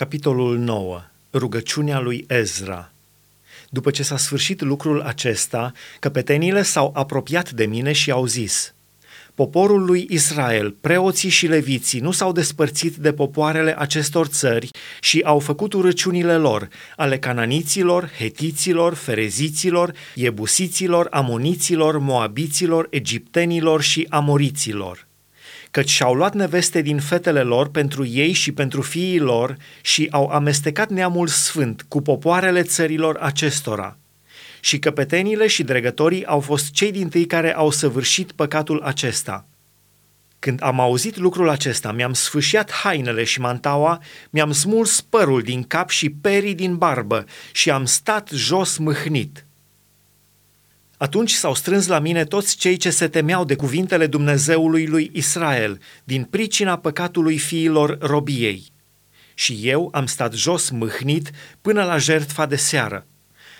Capitolul 9. Rugăciunea lui Ezra. După ce s-a sfârșit lucrul acesta, căpetenile s-au apropiat de mine și au zis, Poporul lui Israel, preoții și leviții nu s-au despărțit de popoarele acestor țări și au făcut urăciunile lor, ale cananiților, hetiților, fereziților, iebusiților, amoniților, moabiților, egiptenilor și amoriților căci și-au luat neveste din fetele lor pentru ei și pentru fiii lor și au amestecat neamul sfânt cu popoarele țărilor acestora. Și căpetenile și dregătorii au fost cei din tâi care au săvârșit păcatul acesta. Când am auzit lucrul acesta, mi-am sfâșiat hainele și mantaua, mi-am smuls părul din cap și perii din barbă și am stat jos mâhnit – atunci s-au strâns la mine toți cei ce se temeau de cuvintele Dumnezeului lui Israel, din pricina păcatului fiilor robiei. Și eu am stat jos mâhnit până la jertfa de seară.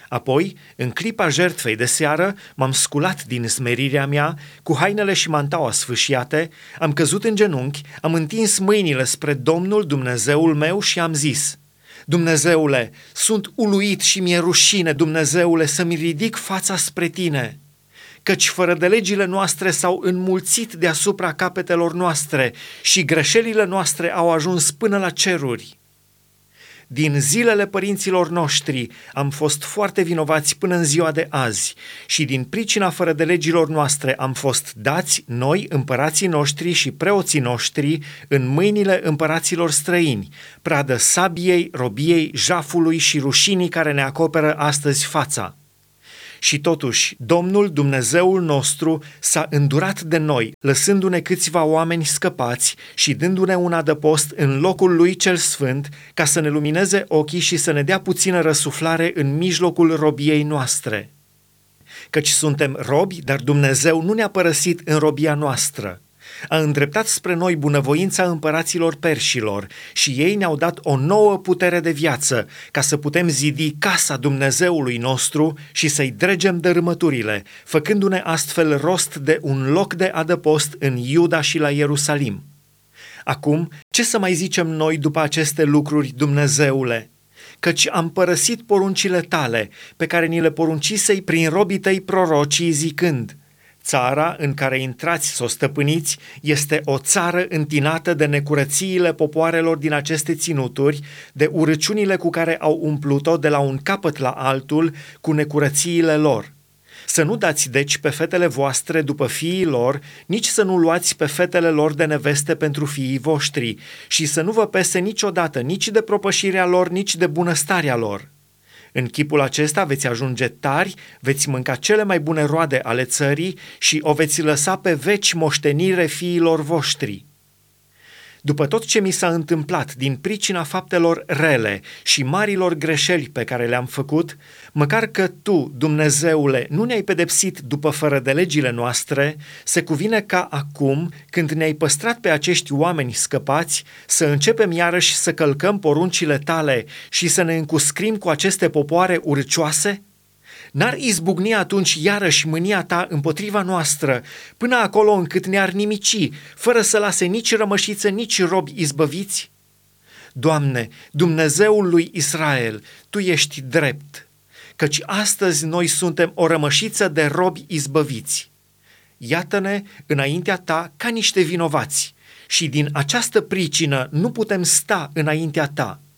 Apoi, în clipa jertfei de seară, m-am sculat din smerirea mea, cu hainele și mantaua sfâșiate, am căzut în genunchi, am întins mâinile spre Domnul Dumnezeul meu și am zis – Dumnezeule, sunt uluit și mi-e rușine, Dumnezeule, să-mi ridic fața spre tine, căci fără de legile noastre s-au înmulțit deasupra capetelor noastre și greșelile noastre au ajuns până la ceruri. Din zilele părinților noștri am fost foarte vinovați până în ziua de azi și din pricina fără de legilor noastre am fost dați noi, împărații noștri și preoții noștri, în mâinile împăraților străini, pradă sabiei, robiei, jafului și rușinii care ne acoperă astăzi fața. Și totuși, Domnul Dumnezeul nostru s-a îndurat de noi, lăsându-ne câțiva oameni scăpați și dându-ne un adăpost în locul lui cel sfânt, ca să ne lumineze ochii și să ne dea puțină răsuflare în mijlocul robiei noastre. Căci suntem robi, dar Dumnezeu nu ne-a părăsit în robia noastră a îndreptat spre noi bunăvoința împăraților perșilor și ei ne-au dat o nouă putere de viață ca să putem zidi casa Dumnezeului nostru și să-i dregem dărâmăturile, făcându-ne astfel rost de un loc de adăpost în Iuda și la Ierusalim. Acum, ce să mai zicem noi după aceste lucruri, Dumnezeule? Căci am părăsit poruncile tale, pe care ni le poruncisei prin robii tăi prorocii zicând – Țara în care intrați să o stăpâniți este o țară întinată de necurățiile popoarelor din aceste ținuturi, de urăciunile cu care au umplut-o de la un capăt la altul cu necurățiile lor. Să nu dați deci pe fetele voastre după fiii lor, nici să nu luați pe fetele lor de neveste pentru fiii voștri și să nu vă pese niciodată nici de propășirea lor, nici de bunăstarea lor în chipul acesta veți ajunge tari, veți mânca cele mai bune roade ale țării și o veți lăsa pe veci moștenire fiilor voștri. După tot ce mi s-a întâmplat din pricina faptelor rele și marilor greșeli pe care le-am făcut, măcar că tu, Dumnezeule, nu ne-ai pedepsit după fără de legile noastre, se cuvine ca acum, când ne-ai păstrat pe acești oameni scăpați, să începem iarăși să călcăm poruncile tale și să ne încuscrim cu aceste popoare urcioase? N-ar izbucni atunci iarăși mânia ta împotriva noastră, până acolo încât ne-ar nimici, fără să lase nici rămășiță, nici robi izbăviți? Doamne, Dumnezeul lui Israel, Tu ești drept, căci astăzi noi suntem o rămășiță de robi izbăviți. Iată-ne înaintea Ta ca niște vinovați și din această pricină nu putem sta înaintea Ta –